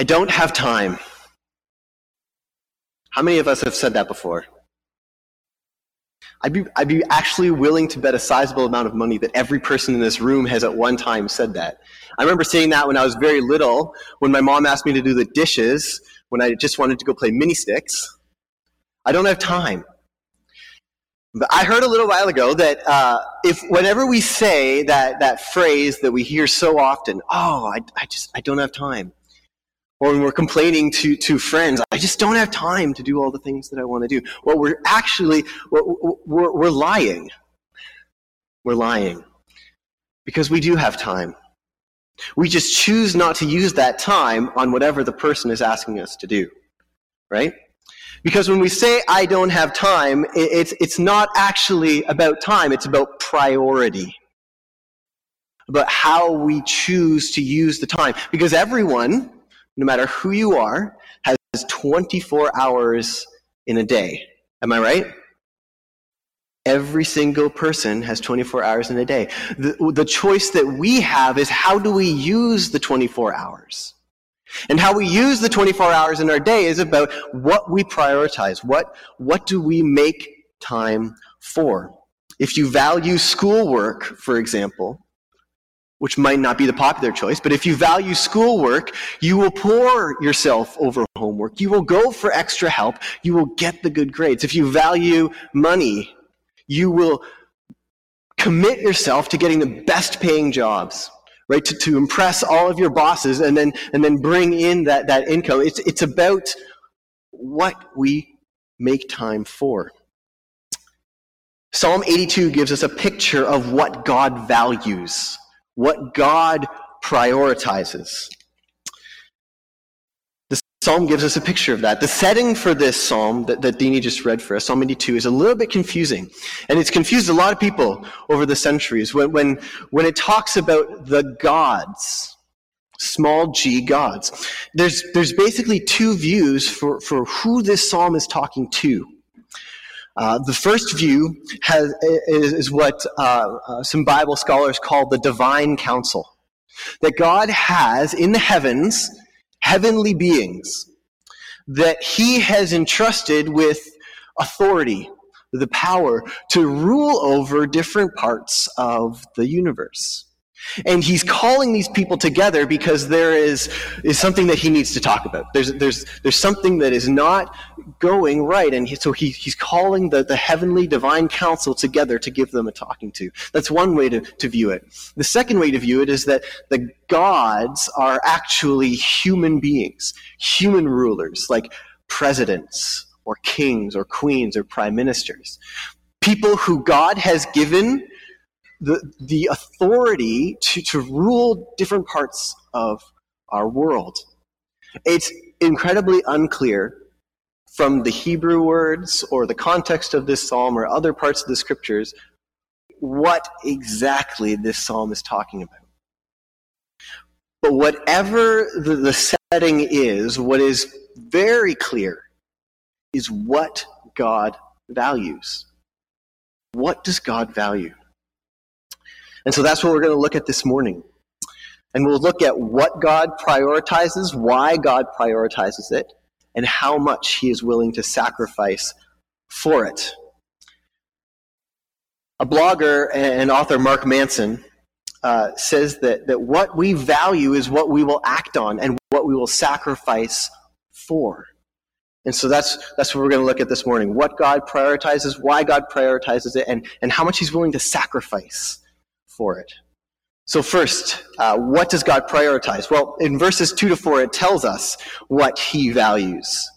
I don't have time. How many of us have said that before? I'd be, I'd be actually willing to bet a sizable amount of money that every person in this room has at one time said that. I remember saying that when I was very little, when my mom asked me to do the dishes, when I just wanted to go play mini sticks. I don't have time. But I heard a little while ago that uh, if whenever we say that, that phrase that we hear so often, oh, I, I just I don't have time, or when we're complaining to, to friends, I just don't have time to do all the things that I want to do. Well, we're actually, we're, we're lying. We're lying. Because we do have time. We just choose not to use that time on whatever the person is asking us to do. Right? Because when we say, I don't have time, it's, it's not actually about time, it's about priority. About how we choose to use the time. Because everyone, no matter who you are, has 24 hours in a day. Am I right? Every single person has 24 hours in a day. The, the choice that we have is how do we use the 24 hours? And how we use the 24 hours in our day is about what we prioritize. What, what do we make time for? If you value schoolwork, for example, which might not be the popular choice, but if you value schoolwork, you will pour yourself over homework. You will go for extra help. You will get the good grades. If you value money, you will commit yourself to getting the best paying jobs, right? To, to impress all of your bosses and then, and then bring in that, that income. It's, it's about what we make time for. Psalm 82 gives us a picture of what God values what God prioritizes. The psalm gives us a picture of that. The setting for this psalm that, that Dini just read for us, Psalm 82, is a little bit confusing. And it's confused a lot of people over the centuries when, when, when it talks about the gods small g gods. There's, there's basically two views for, for who this psalm is talking to. Uh, the first view has, is, is what uh, uh, some Bible scholars call the divine council. That God has in the heavens heavenly beings that he has entrusted with authority, the power to rule over different parts of the universe. And he's calling these people together because there is, is something that he needs to talk about. There's, there's, there's something that is not going right. And he, so he, he's calling the, the heavenly divine council together to give them a talking to. That's one way to, to view it. The second way to view it is that the gods are actually human beings, human rulers, like presidents or kings or queens or prime ministers. People who God has given the, the authority to, to rule different parts of our world. It's incredibly unclear from the Hebrew words or the context of this psalm or other parts of the scriptures what exactly this psalm is talking about. But whatever the, the setting is, what is very clear is what God values. What does God value? And so that's what we're going to look at this morning. And we'll look at what God prioritizes, why God prioritizes it, and how much He is willing to sacrifice for it. A blogger and author, Mark Manson, uh, says that, that what we value is what we will act on and what we will sacrifice for. And so that's, that's what we're going to look at this morning. What God prioritizes, why God prioritizes it, and, and how much He's willing to sacrifice for it. So, first, uh, what does God prioritize? Well, in verses 2 to 4, it tells us what he values.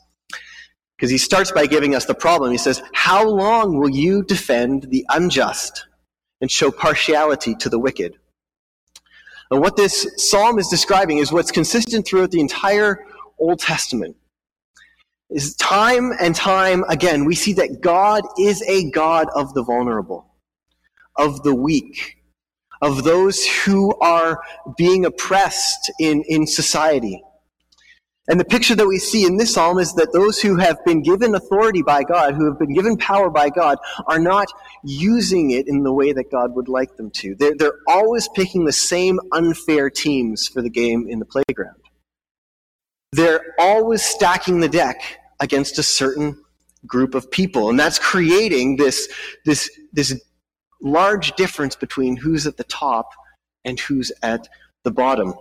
Because he starts by giving us the problem. He says, How long will you defend the unjust and show partiality to the wicked? And what this psalm is describing is what's consistent throughout the entire Old Testament. Is time and time again, we see that God is a God of the vulnerable, of the weak, of those who are being oppressed in, in society. And the picture that we see in this psalm is that those who have been given authority by God, who have been given power by God, are not using it in the way that God would like them to. They're, they're always picking the same unfair teams for the game in the playground. they're always stacking the deck against a certain group of people. And that's creating this, this, this large difference between who's at the top and who's at the bottom.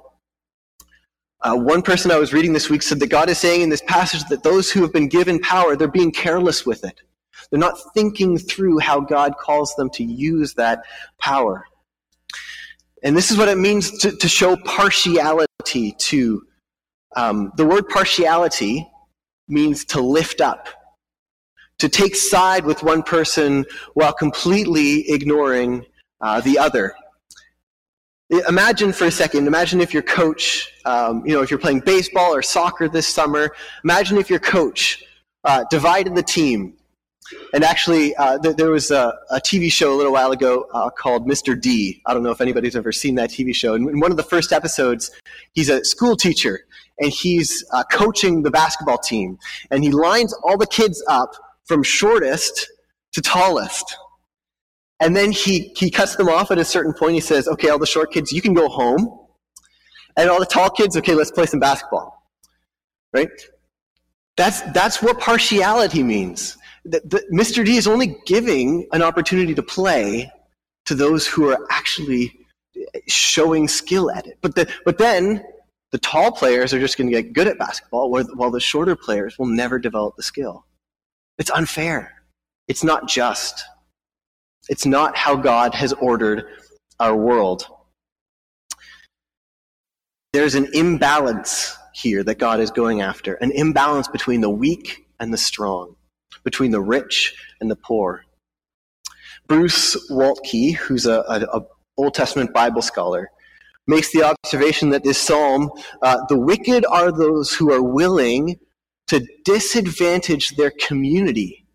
Uh, one person I was reading this week said that God is saying in this passage that those who have been given power, they're being careless with it. They're not thinking through how God calls them to use that power. And this is what it means to, to show partiality to. Um, the word partiality means to lift up, to take side with one person while completely ignoring uh, the other. Imagine for a second, imagine if your coach, um, you know, if you're playing baseball or soccer this summer, imagine if your coach uh, divided the team. And actually, uh, th- there was a, a, TV show a little while ago uh, called Mr. D. I don't know if anybody's ever seen that TV show. And in one of the first episodes, he's a school teacher and he's uh, coaching the basketball team. And he lines all the kids up from shortest to tallest. And then he, he cuts them off at a certain point. He says, okay, all the short kids, you can go home. And all the tall kids, okay, let's play some basketball. Right? That's, that's what partiality means. The, Mr. D is only giving an opportunity to play to those who are actually showing skill at it. But, the, but then the tall players are just going to get good at basketball, while the shorter players will never develop the skill. It's unfair. It's not just. It's not how God has ordered our world. There's an imbalance here that God is going after an imbalance between the weak and the strong, between the rich and the poor. Bruce Waltke, who's a, a, a Old Testament Bible scholar, makes the observation that this psalm, uh, the wicked are those who are willing to disadvantage their community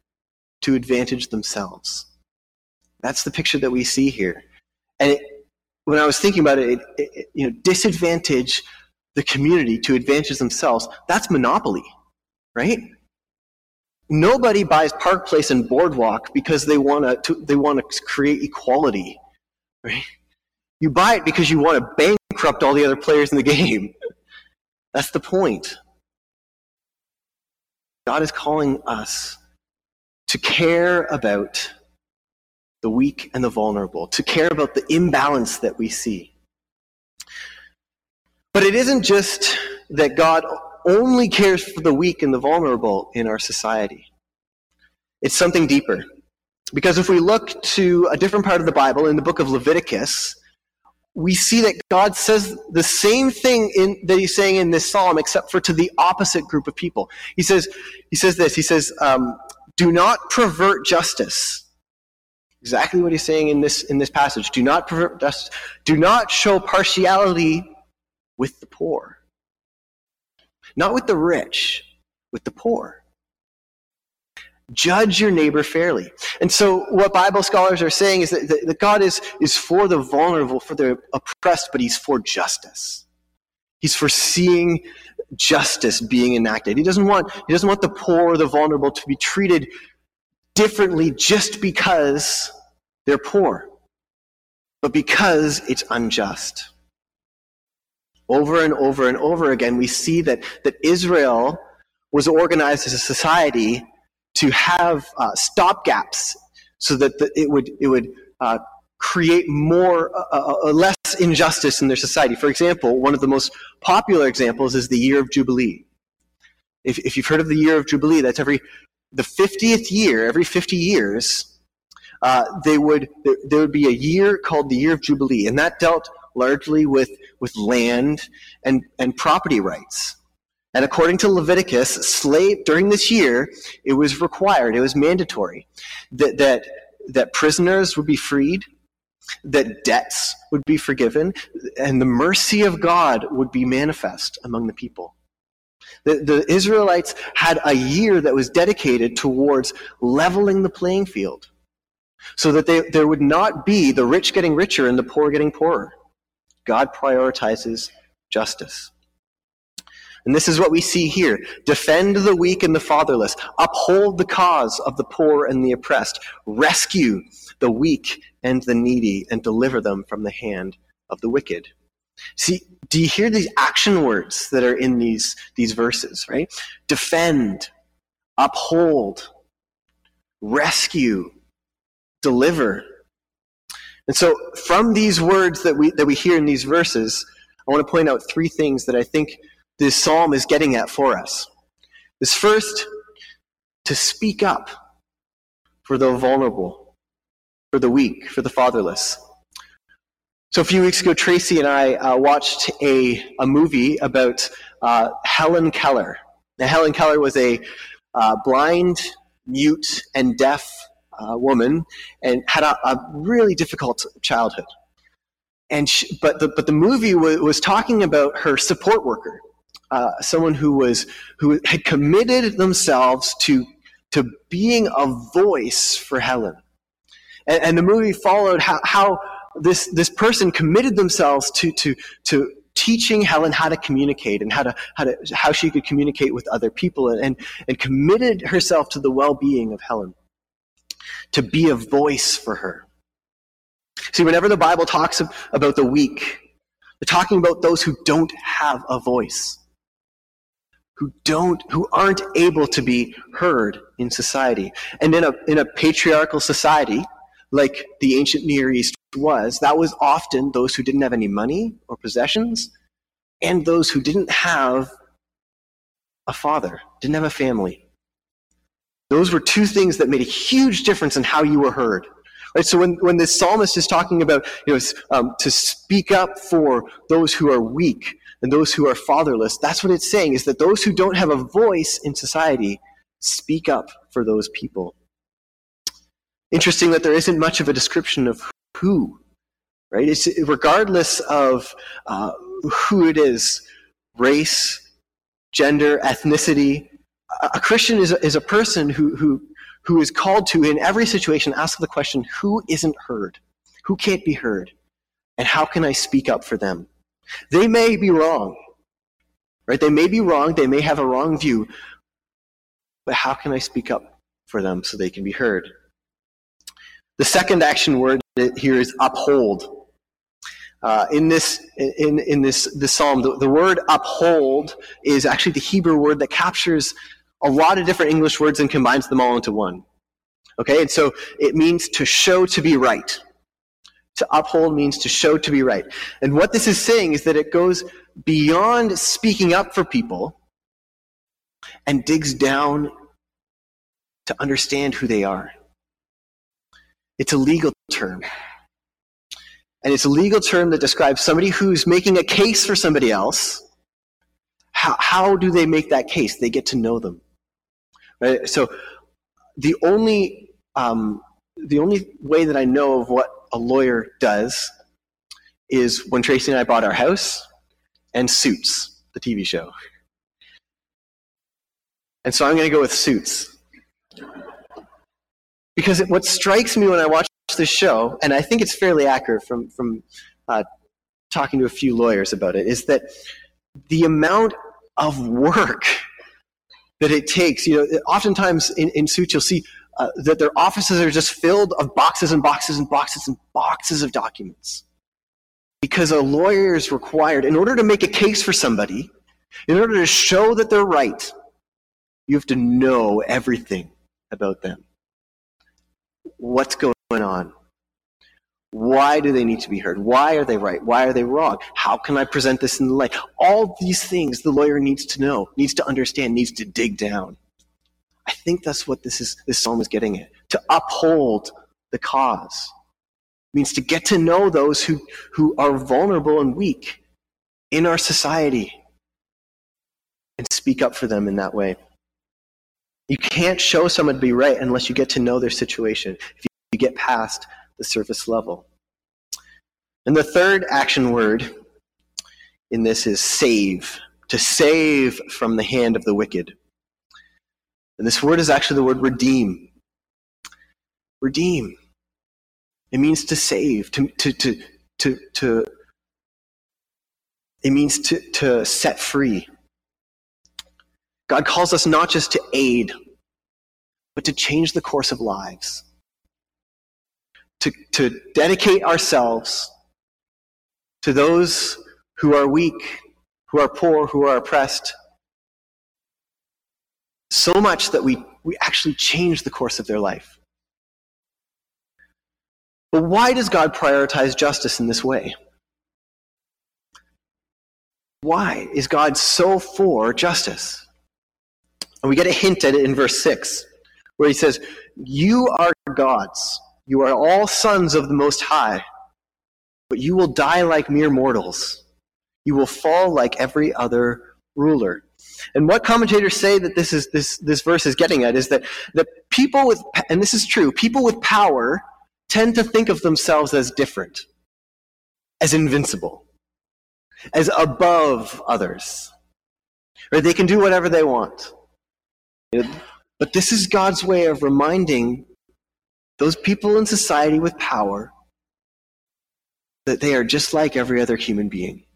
to advantage themselves. That's the picture that we see here. And it, when I was thinking about it, it, it, you know, disadvantage the community to advantage themselves. That's monopoly, right? Nobody buys Park Place and Boardwalk because they want to they want to create equality, right? You buy it because you want to bankrupt all the other players in the game. That's the point. God is calling us to care about the weak and the vulnerable, to care about the imbalance that we see. But it isn't just that God only cares for the weak and the vulnerable in our society. It's something deeper. Because if we look to a different part of the Bible, in the book of Leviticus, we see that God says the same thing in, that he's saying in this psalm, except for to the opposite group of people. He says, he says this, he says, um, do not pervert justice Exactly what he's saying in this, in this passage. Do not pervert justice. Do not show partiality with the poor. Not with the rich, with the poor. Judge your neighbor fairly. And so, what Bible scholars are saying is that, that God is, is for the vulnerable, for the oppressed, but he's for justice. He's for seeing justice being enacted. He doesn't want, he doesn't want the poor or the vulnerable to be treated differently just because they're poor, but because it's unjust. Over and over and over again, we see that, that Israel was organized as a society to have uh, stopgaps so that the, it would, it would uh, create more, uh, uh, uh, less injustice in their society. For example, one of the most popular examples is the year of Jubilee. If, if you've heard of the year of Jubilee, that's every the 50th year, every 50 years, uh, they would there would be a year called the year of jubilee, and that dealt largely with with land and and property rights. And according to Leviticus, slave during this year, it was required, it was mandatory that that that prisoners would be freed, that debts would be forgiven, and the mercy of God would be manifest among the people. The, the Israelites had a year that was dedicated towards leveling the playing field so that they, there would not be the rich getting richer and the poor getting poorer. God prioritizes justice. And this is what we see here. Defend the weak and the fatherless. Uphold the cause of the poor and the oppressed. Rescue the weak and the needy and deliver them from the hand of the wicked. See, do you hear these action words that are in these, these verses, right? Defend, uphold, rescue, deliver. And so from these words that we, that we hear in these verses, I want to point out three things that I think this psalm is getting at for us. This first, to speak up for the vulnerable, for the weak, for the fatherless. So a few weeks ago, Tracy and I uh, watched a, a movie about uh, Helen Keller. Now, Helen Keller was a uh, blind, mute, and deaf uh, woman and had a, a, really difficult childhood. And she, but, the, but the movie was talking about her support worker, uh, someone who, was, who had committed themselves to, to being a voice for Helen. And, and the movie followed how, how this, this person committed themselves to, to, to teaching Helen how to communicate and how, to, how, to, how she could communicate with other people and, and committed herself to the well being of Helen, to be a voice for her. See, whenever the Bible talks about the weak, they're talking about those who don't have a voice, who don't, who aren't able to be heard in society. And in a, in a patriarchal society, like the ancient Near East was, that was often those who didn't have any money or possessions, and those who didn't have a father, didn't have a family. Those were two things that made a huge difference in how you were heard. Right? So when, when this psalmist is talking about you know, um, to speak up for those who are weak and those who are fatherless, that's what it's saying is that those who don't have a voice in society speak up for those people. Interesting that there isn't much of a description of who, right? It's regardless of uh, who it is, race, gender, ethnicity. A Christian is a, is a person who, who, who is called to, in every situation, ask the question who isn't heard? Who can't be heard? And how can I speak up for them? They may be wrong, right? They may be wrong, they may have a wrong view, but how can I speak up for them so they can be heard? The second action word here is uphold. Uh, in this in in this this psalm, the, the word uphold is actually the Hebrew word that captures a lot of different English words and combines them all into one. Okay, and so it means to show to be right. To uphold means to show to be right. And what this is saying is that it goes beyond speaking up for people and digs down to understand who they are. It's a legal term. And it's a legal term that describes somebody who's making a case for somebody else. How, how do they make that case? They get to know them. Right? So the only, um, the only way that I know of what a lawyer does is when Tracy and I bought our house and Suits, the TV show. And so I'm going to go with Suits. Because it, what strikes me when I watch this show, and I think it's fairly accurate from, from uh, talking to a few lawyers about it, is that the amount of work that it takes, you know, oftentimes in, in suits you'll see uh, that their offices are just filled of boxes and boxes and boxes and boxes of documents. Because a lawyer is required, in order to make a case for somebody, in order to show that they're right, you have to know everything about them what's going on? Why do they need to be heard? Why are they right? Why are they wrong? How can I present this in the light? All these things the lawyer needs to know, needs to understand, needs to dig down. I think that's what this is this psalm is getting at. To uphold the cause means to get to know those who, who are vulnerable and weak in our society and speak up for them in that way. You can't show someone to be right unless you get to know their situation, if you get past the surface level. And the third action word in this is save, to save from the hand of the wicked. And this word is actually the word redeem. Redeem. It means to save, to, to, to, to, to it means to, to set free. God calls us not just to aid, but to change the course of lives. To, to dedicate ourselves to those who are weak, who are poor, who are oppressed. So much that we, we actually change the course of their life. But why does God prioritize justice in this way? Why is God so for justice? And we get a hint at it in verse 6, where he says, You are gods. You are all sons of the Most High, but you will die like mere mortals. You will fall like every other ruler. And what commentators say that this is this this verse is getting at is that that people with and this is true, people with power tend to think of themselves as different, as invincible, as above others. Or they can do whatever they want. But this is God's way of reminding those people in society with power that they are just like every other human being.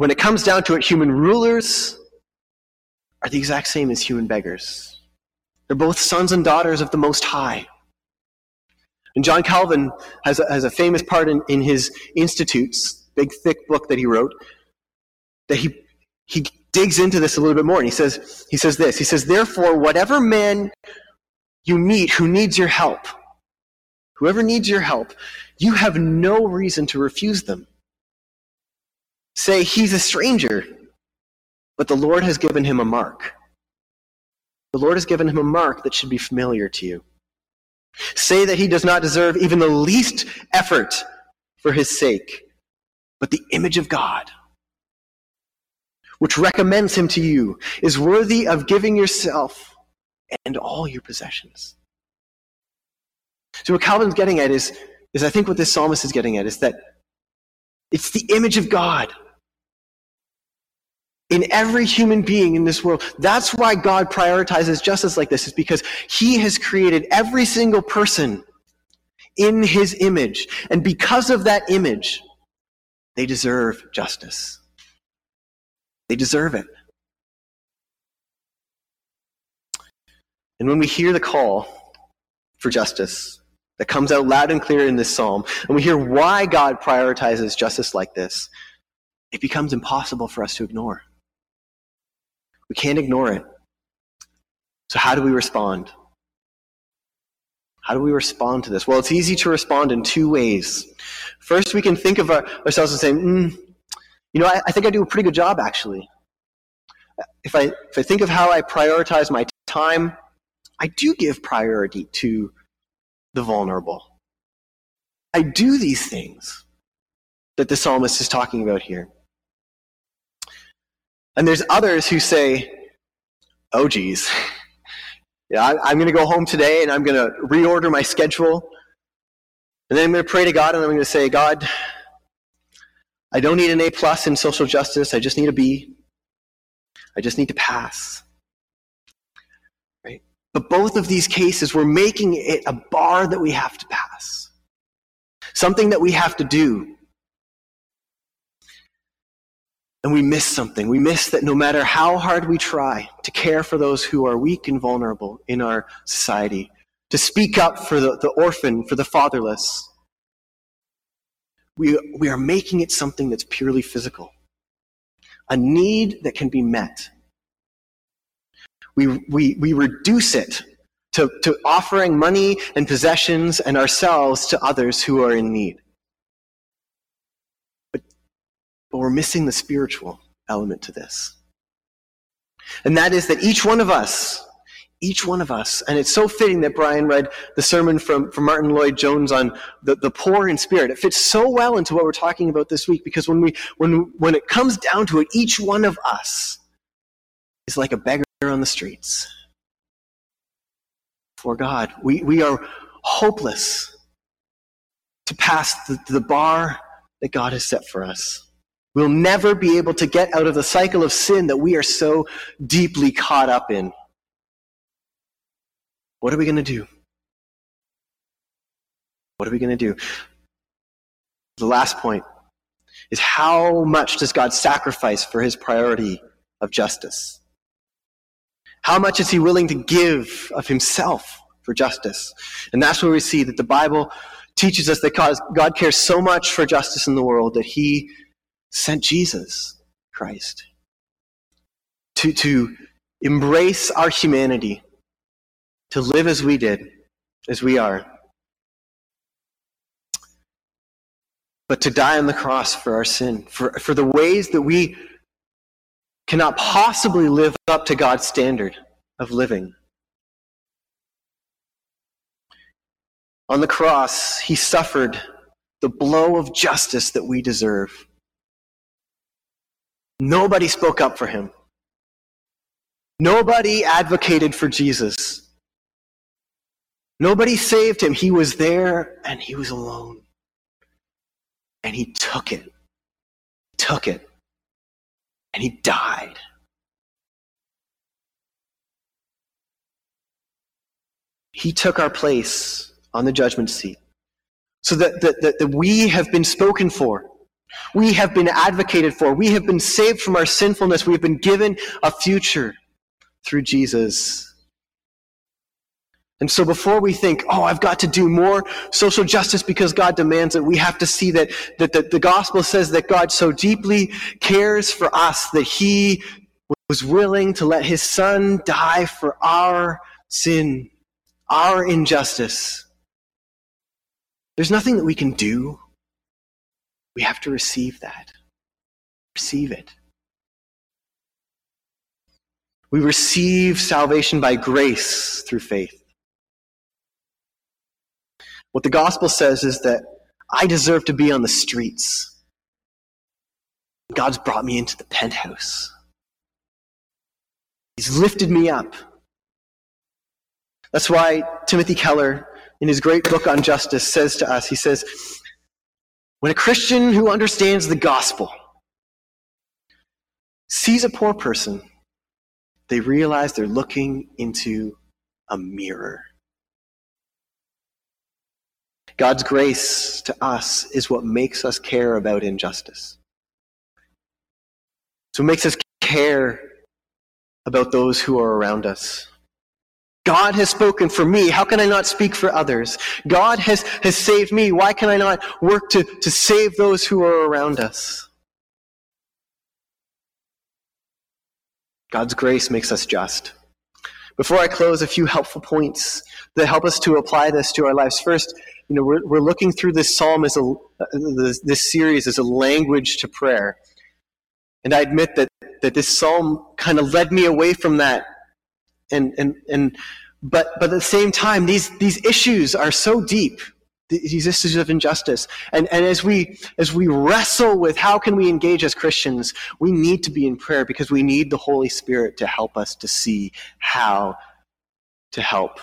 When it comes down to it, human rulers are the exact same as human beggars. They're both sons and daughters of the Most High. And John Calvin has a, has a famous part in, in his Institutes, big thick book that he wrote, that he, he digs into this a little bit more. And he says, he says this He says, Therefore, whatever man you meet who needs your help, whoever needs your help, you have no reason to refuse them. Say, He's a stranger, but the Lord has given him a mark. The Lord has given him a mark that should be familiar to you. Say that he does not deserve even the least effort for his sake, but the image of God, which recommends him to you, is worthy of giving yourself and all your possessions. So, what Calvin's getting at is, is I think what this psalmist is getting at is that it's the image of God in every human being in this world. That's why God prioritizes justice like this, is because He has created every single person in His image. And because of that image, they deserve justice. They deserve it. And when we hear the call for justice that comes out loud and clear in this psalm, and we hear why God prioritizes justice like this, it becomes impossible for us to ignore. We can't ignore it. So, how do we respond? How do we respond to this? Well, it's easy to respond in two ways. First, we can think of our, ourselves and say, mm, you know, I, I think I do a pretty good job, actually. If I, if I think of how I prioritize my time, I do give priority to the vulnerable. I do these things that the psalmist is talking about here. And there's others who say, oh, geez, yeah, I, am going to go home today and I'm going to reorder my schedule. And then I'm going to pray to God and I'm going to say, God, I don't need an A plus in social justice. I just need a B. I just need to pass. But both of these cases, we're making it a bar that we have to pass. Something that we have to do. And we miss something. We miss that no matter how hard we try to care for those who are weak and vulnerable in our society, to speak up for the, the orphan, for the fatherless, we, we are making it something that's purely physical, a need that can be met. We, we, we reduce it to, to offering money and possessions and ourselves to others who are in need but but we're missing the spiritual element to this. And that is that each one of us, each one of us, and it's so fitting that Brian read the sermon from, from Martyn Lloyd-Jones on the, the poor in spirit. It fits so well into what we're talking about this week because when, we, when, when it comes down to it, each one of us is like a beggar on the streets. For God, we, we are hopeless to pass the, the bar that God has set for us. We'll never be able to get out of the cycle of sin that we are so deeply caught up in. What are we going to do? What are we going to do? The last point is how much does God sacrifice for his priority of justice? How much is he willing to give of himself for justice? And that's where we see that the Bible teaches us that God, cares so much for justice in the world that he sent Jesus Christ to, to embrace our humanity, to live as we did, as we are, but to die on the cross for our sin, for, for the ways that we cannot possibly live up to God's standard of living. On the cross, he suffered the blow of justice that we deserve. Nobody spoke up for him. Nobody advocated for Jesus. Nobody saved him. He was there and he was alone. And he took it. Took it. And he died. He took our place on the judgment seat so that, that, that, that we have been spoken for. We have been advocated for. We have been saved from our sinfulness. We have been given a future through Jesus. And so before we think, oh, I've got to do more social justice because God demands it, we have to see that, that, that the gospel says that God so deeply cares for us that he was willing to let his son die for our sin, our injustice. There's nothing that we can do. We have to receive that. Receive it. We receive salvation by grace through faith. What the gospel says is that I deserve to be on the streets. God's brought me into the penthouse. He's lifted me up. That's why Timothy Keller, in his great book on justice, says to us, he says, when a Christian who understands the gospel sees a poor person, they realize they're looking into a mirror. God's grace to us is what makes us care about injustice. So it makes us care about those who are around us. God has spoken for me. How can I not speak for others? God has, has saved me. Why can I not work to, to save those who are around us? God's grace makes us just. Before I close, a few helpful points that help us to apply this to our lives. First, you know, we're, we're looking through this psalm as a, uh, this, this series as a language to prayer. And I admit that, that this psalm kind of led me away from that. And, and, and, but, but at the same time, these, these issues are so deep, these issues of injustice. And, and as we, as we wrestle with how can we engage as Christians, we need to be in prayer because we need the Holy Spirit to help us to see how to help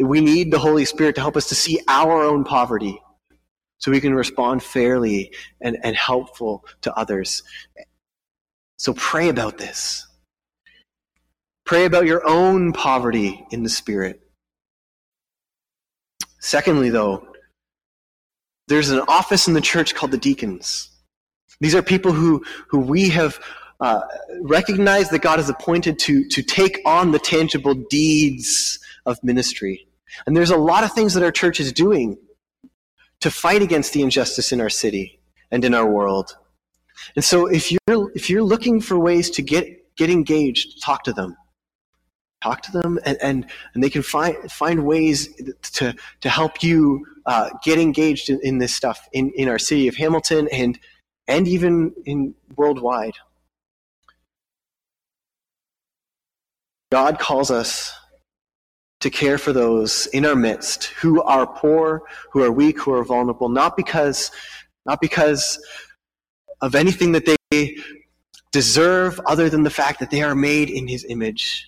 we need the Holy Spirit to help us to see our own poverty so we can respond fairly and, and helpful to others. So pray about this. Pray about your own poverty in the Spirit. Secondly, though, there's an office in the church called the deacons. These are people who, who we have uh, recognized that God has appointed to, to take on the tangible deeds of ministry. And there's a lot of things that our church is doing to fight against the injustice in our city and in our world. And so if you're if you're looking for ways to get get engaged, talk to them. Talk to them and, and, and they can find find ways to to help you uh, get engaged in, in this stuff in, in our city of Hamilton and and even in worldwide. God calls us to care for those in our midst who are poor, who are weak, who are vulnerable, not because, not because of anything that they deserve other than the fact that they are made in his image,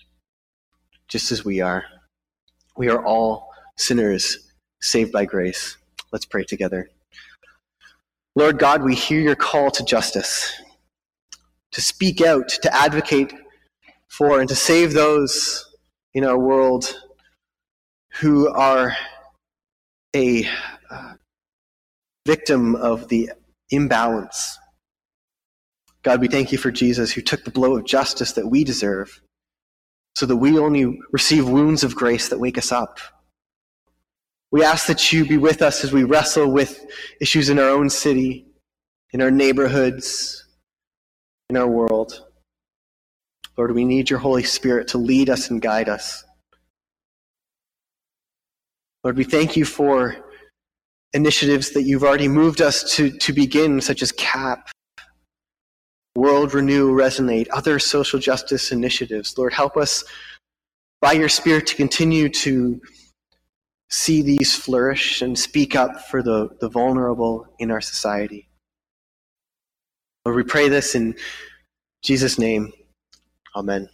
just as we are. We are all sinners saved by grace. Let's pray together. Lord God, we hear your call to justice, to speak out, to advocate for, and to save those in our world who are a uh, victim of the imbalance. God, we thank you for Jesus who took the blow of justice that we deserve so that we only receive wounds of grace that wake us up. We ask that you be with us as we wrestle with issues in our own city, in our neighborhoods, in our world. Lord, we need your Holy Spirit to lead us and guide us. Lord, we thank you for initiatives that you've already moved us to, to begin, such as CAP, World Renew, Resonate, other social justice initiatives. Lord, help us by your Spirit to continue to see these flourish and speak up for the, the vulnerable in our society. Lord, we pray this in Jesus' name. Amen.